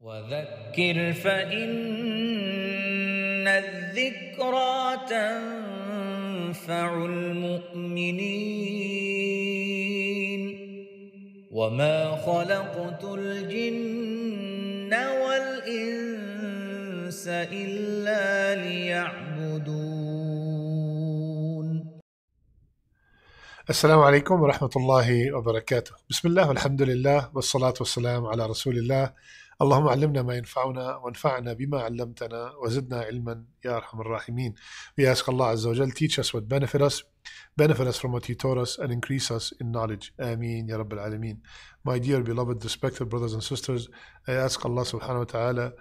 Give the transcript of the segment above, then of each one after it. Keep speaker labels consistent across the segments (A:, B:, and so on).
A: وذكر فإن الذكرى تنفع المؤمنين. وما خلقت الجن والإنس إلا ليعبدون.
B: السلام عليكم ورحمة الله وبركاته. بسم الله والحمد لله والصلاة والسلام على رسول الله اللهم علمنا ما ينفعنا وانفعنا بما علمتنا وزدنا علما يا أرحم الراحمين We ask Allah Azza wa Jal teach us what benefit us benefit us from what He taught us and increase us in knowledge Ameen Ya Rabbil Alameen My dear beloved respected brothers and sisters I ask Allah subhanahu wa ta'ala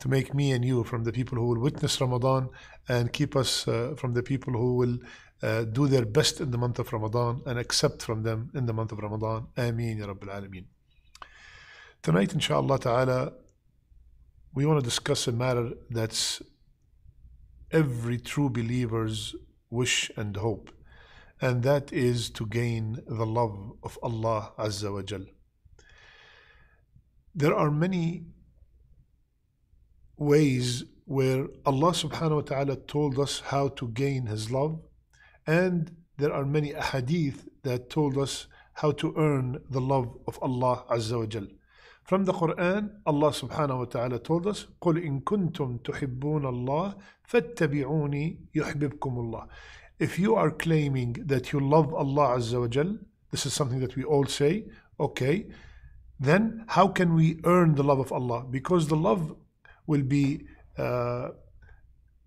B: to make me and you from the people who will witness Ramadan and keep us uh, from the people who will uh, do their best in the month of Ramadan and accept from them in the month of Ramadan. Ameen Ya Rabbil Alameen. Tonight, inshallah ta'ala, we want to discuss a matter that's every true believer's wish and hope, and that is to gain the love of Allah Azza wa Jal. There are many ways where Allah subhanahu wa ta'ala told us how to gain His love, and there are many ahadith that told us how to earn the love of Allah Azza wa Jal. From the Quran, Allah subhanahu wa ta'ala told us, قُلْ إِن كُنْتُمْ تُحِبُّونَ اللَّهِ فَاتَّبِعُونِي يُحْبِبْكُمُ اللَّهِ If you are claiming that you love Allah Azza wa Jal, this is something that we all say, okay, then how can we earn the love of Allah? Because the love will be uh,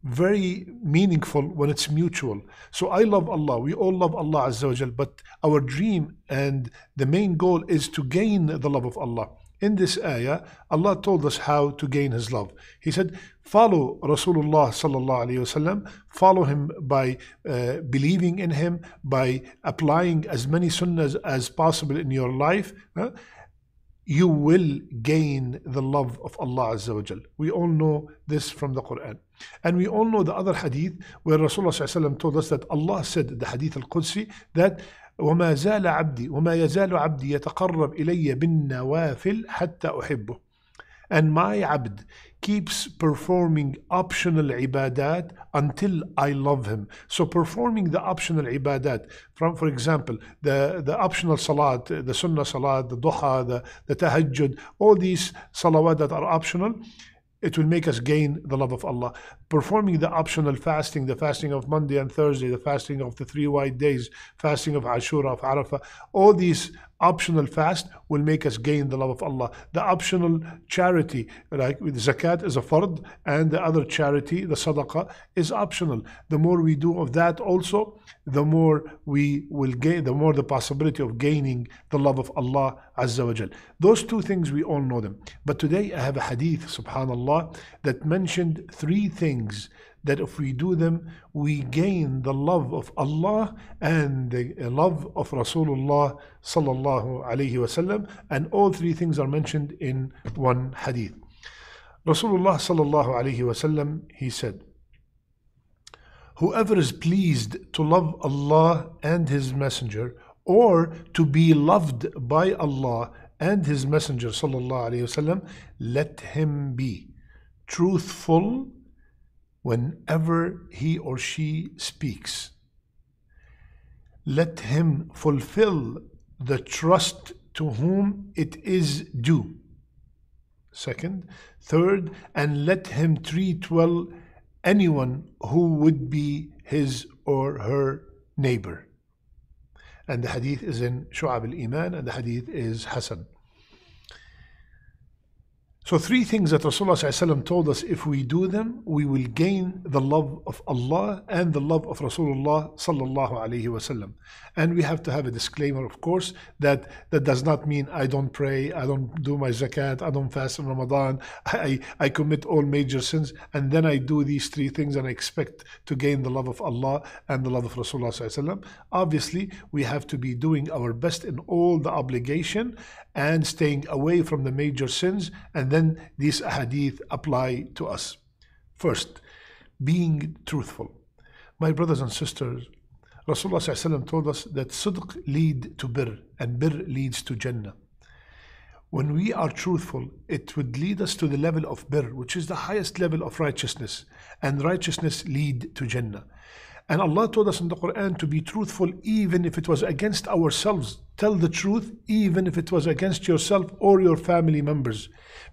B: very meaningful when it's mutual. So I love Allah. We all love Allah Azza wa Jal, but our dream and the main goal is to gain the love of Allah. In this ayah, Allah told us how to gain His love. He said, follow Rasulullah sallallahu alaihi wasallam, follow him by uh, believing in him, by applying as many sunnahs as possible in your life. huh? you will gain the love of Allah Azza wa Jal. We all know this from the Quran. And we all know the other hadith where Rasulullah told us that Allah said, the hadith al-Qudsi, that وما زال عبدي وما يزال عبدي يتقرب إلي بالنوافل حتى أحبه and my abd keeps performing optional ibadat until I love him. So performing the optional ibadat, from for example, the, the optional salat, the sunnah salat, the duha, the, the tahajjud, all these salawat that are optional, it will make us gain the love of Allah. Performing the optional fasting, the fasting of Monday and Thursday, the fasting of the three white days, fasting of Ashura, of Arafah, all these optional fast will make us gain the love of Allah. The optional charity, like with zakat, is a fard, and the other charity, the sadaqah, is optional. The more we do of that also, the more we will gain, the more the possibility of gaining the love of Allah Azza wa Jal. Those two things we all know them. But today I have a hadith, subhanallah, that mentioned three things that if we do them, we gain the love of Allah and the love of Rasulullah sallallahu alaihi wasallam. And all three things are mentioned in one hadith. Rasulullah sallallahu alaihi wasallam, he said, Whoever is pleased to love Allah and His Messenger, or to be loved by Allah and His Messenger, sallallahu let him be truthful whenever he or she speaks. Let him fulfill the trust to whom it is due. Second, third, and let him treat well anyone who would be his or her neighbor. And the hadith is in Shu'ab al Iman, and the hadith is Hasan. So, three things that Rasulullah told us if we do them, we will gain the love of Allah and the love of Rasulullah. And we have to have a disclaimer, of course, that that does not mean I don't pray, I don't do my zakat, I don't fast in Ramadan, I, I commit all major sins, and then I do these three things and I expect to gain the love of Allah and the love of Rasulullah. Obviously, we have to be doing our best in all the obligation and staying away from the major sins, and then these hadith apply to us. First, being truthful. My brothers and sisters, Rasulullah told us that sidq lead to bir and bir leads to Jannah. when we are truthful, it would lead us to the level of birr, which is the highest level of righteousness. And righteousness lead to Jannah. And Allah told us in the Quran to be truthful even if it was against ourselves. Tell the truth even if it was against yourself or your family members.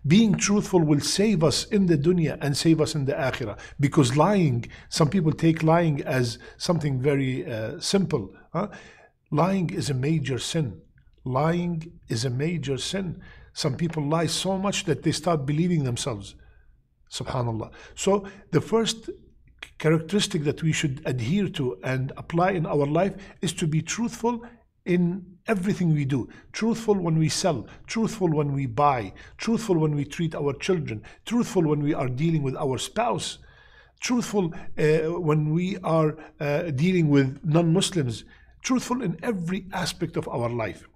B: Being truthful will save us in the dunya and save us in the akhirah. Because lying, some people take lying as something very uh, simple. Huh? Lying is a major sin. Lying is a major sin. Some people lie so much that they start believing themselves. Subhanallah. So the first characteristic that we should adhere to and apply in our life is to be truthful in everything we do. Truthful when we sell, truthful when we buy, truthful when we treat our children, truthful when we are dealing with our spouse, truthful uh, when we are uh, dealing with non Muslims, truthful in every aspect of our life.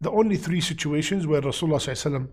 B: The only three situations where Rasulullah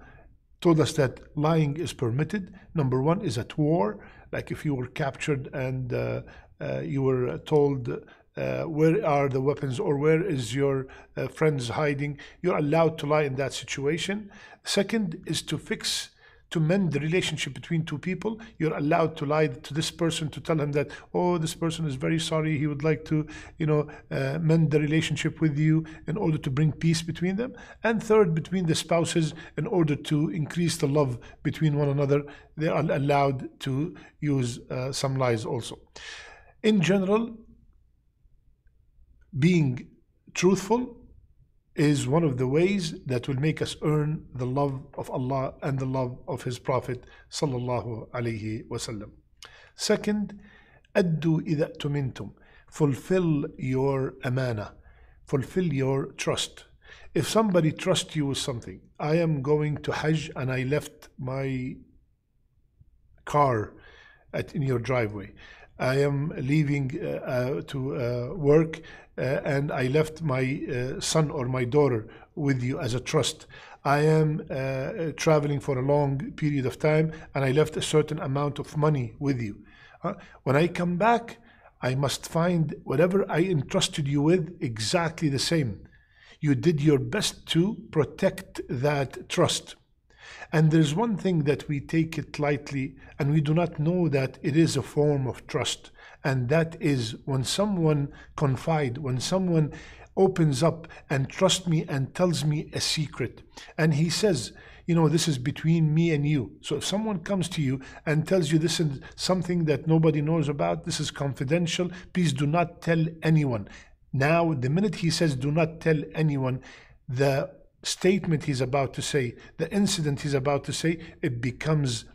B: told us that lying is permitted. Number one is at war, like if you were captured and uh, uh, you were told uh, where are the weapons or where is your uh, friends hiding you're allowed to lie in that situation. Second is to fix to mend the relationship between two people you're allowed to lie to this person to tell him that oh this person is very sorry. He would like to you know uh, mend the relationship with you in order to bring peace between them. And third between the spouses in order to increase the love between one another they are allowed to use uh, some lies also. In general being truthful is one of the ways that will make us earn the love of Allah and the love of His Prophet sallallahu alaihi wasallam. Second, addu إذا tumintum, fulfill your amana, fulfill your trust. If somebody trusts you with something, I am going to Hajj and I left my car at, in your driveway. I am leaving uh, uh, to uh, work uh, and I left my uh, son or my daughter with you as a trust. I am uh, traveling for a long period of time and I left a certain amount of money with you. when I come back, I must find whatever I entrusted you with exactly the same. You did your best to protect that trust. And there's one thing that we take it lightly and we do not know that it is a form of trust and that is when someone confide when someone opens up and trusts me and tells me a secret. And he says you know this is between me and you. So if someone comes to you and tells you this is something that nobody knows about. This is confidential. Please do not tell anyone. Now the minute he says do not tell anyone the statement he's about to say the incident he's about to say it becomes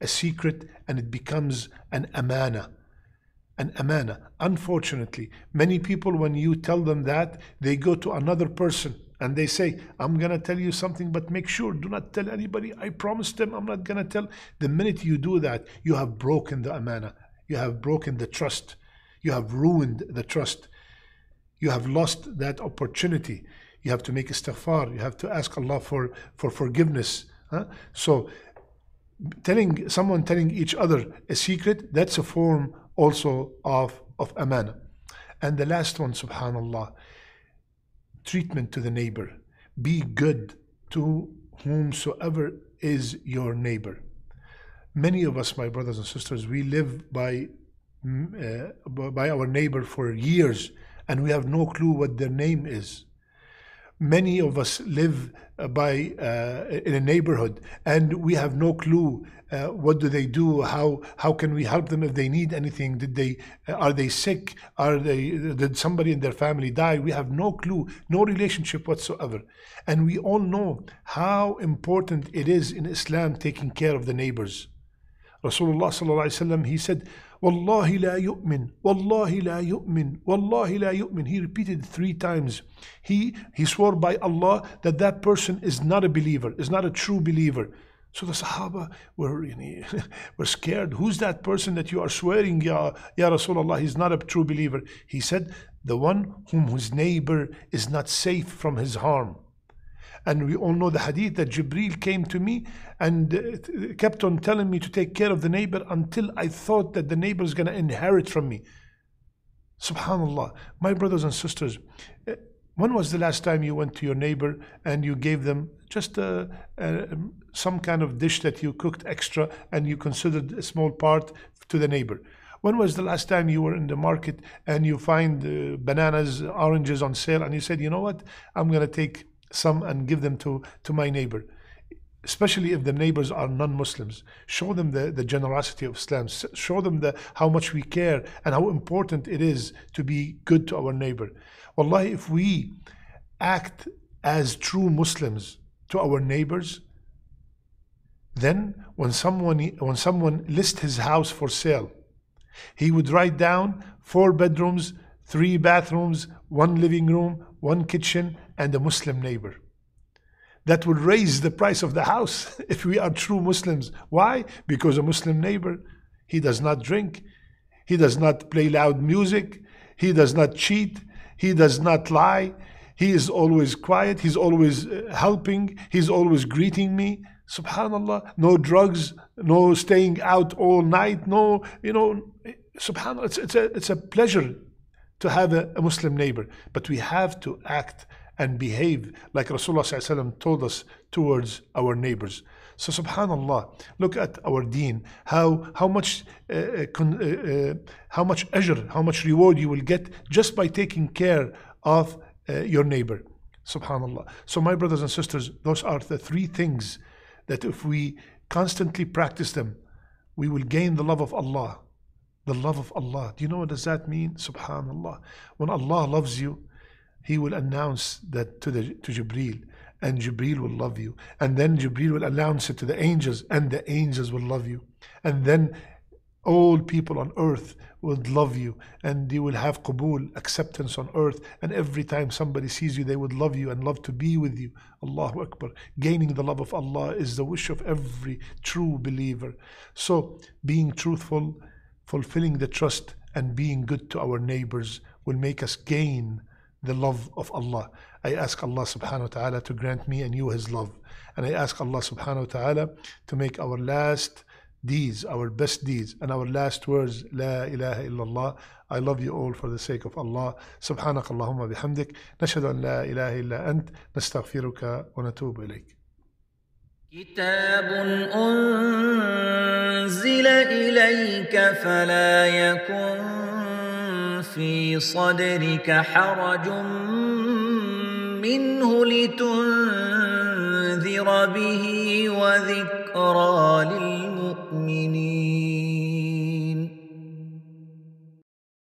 B: a secret and it becomes an amana an amana. Unfortunately, many people, when you tell them that, they go to another person and they say, I'm going to tell you something, but make sure, do not tell anybody. I promised them I'm not going to tell. The minute you do that, you have broken the amana. You have broken the trust. You have ruined the trust. You have lost that opportunity. You have to make istighfar. You have to ask Allah for, for forgiveness. Huh? So, telling someone telling each other a secret, that's a form also of, of amana. And the last one, subhanallah, treatment to the neighbor. Be good to whomsoever is your neighbor. Many of us, my brothers and sisters, we live by, mm, uh, by our neighbor for years and we have no clue what their name is. Many of us live uh, by uh, in a neighborhood and we have no clue uh, what do they do how how can we help them if they need anything? Did they uh, are they sick? Are they did somebody in their family die? We have no clue no relationship whatsoever. And we all know how important it is in islam taking care of the neighbors rasulullah sallallahu alaihi wasallam he said Wallahi la yu'min, Wallahi la yu'min, Wallahi la yu'min. He repeated three times. He, he swore by Allah that that person is not a believer, is not a true believer. So the Sahaba were, you know, were scared. Who's that person that you are swearing, Ya, ya Rasulullah, he's not a true believer? He said, the one whom his neighbor is not safe from his harm. And we all know the hadith that Jibril came to me and uh, kept on telling me to take care of the neighbor until I thought that the neighbor is going to inherit from me. Subhanallah. My brothers and sisters, uh, When was the last time you went to your neighbor and you gave them just a, a, some kind of dish that you cooked extra and you considered a small part to the neighbor? When was the last time you were in the market and you find uh, bananas, oranges on sale and you said, you know what, I'm going to take some and give them to, to my neighbor? especially if the neighbors are non-Muslims. Show them the, the generosity of Islam. Show them the, how much we care and how important it is to be good to our neighbor. Wallahi, if we act as true Muslims to our neighbors, then when someone when someone lists his house for sale, he would write down four bedrooms, three bathrooms, one living room, one kitchen, and a Muslim neighbor that will raise the price of the house if we are true Muslims. Why? Because a Muslim neighbor, he does not drink, he does not play loud music, he does not cheat, he does not lie, he is always quiet, he's always uh, helping, he's always greeting me. Subhanallah, no drugs, no staying out all night, no, you know, subhanallah, it's, it's, a, it's a pleasure to have a, a Muslim neighbor, but we have to act and behave like Rasulullah told us towards our neighbors. So subhanallah, look at our deen, how, how much uh, uh, uh, uh, how much ajr, how much reward you will get just by taking care of uh, your neighbor. Subhanallah. So my brothers and sisters, those are the three things that if we constantly practice them, we will gain the love of Allah. The love of Allah. Do you know what does that mean? Subhanallah. When Allah loves you, he will announce that to the to Jibril, and Jibril will love you. And then Jibril will announce it to the angels, and the angels will love you. And then all people on earth will love you, and you will have qabul, acceptance on earth. And every time somebody sees you, they would love you and love to be with you. Allahu Akbar. Gaining the love of Allah is the wish of every true believer. So, being truthful, fulfilling the trust, and being good to our neighbors will make us gain the love of Allah. I ask Allah subhanahu wa ta'ala to grant me and you His love. And I ask Allah subhanahu wa ta'ala to make our last deeds, our best deeds, and our last words, La ilaha illallah. I love you all for the sake of Allah. سبحانك اللهم بحمدك نشهد أن لا إله إلا أنت نستغفرك ونتوب إليك.
A: كتاب أنزل إليك فلا يكن في صدرك حرج منه لتنذر به وذكرى للمؤمنين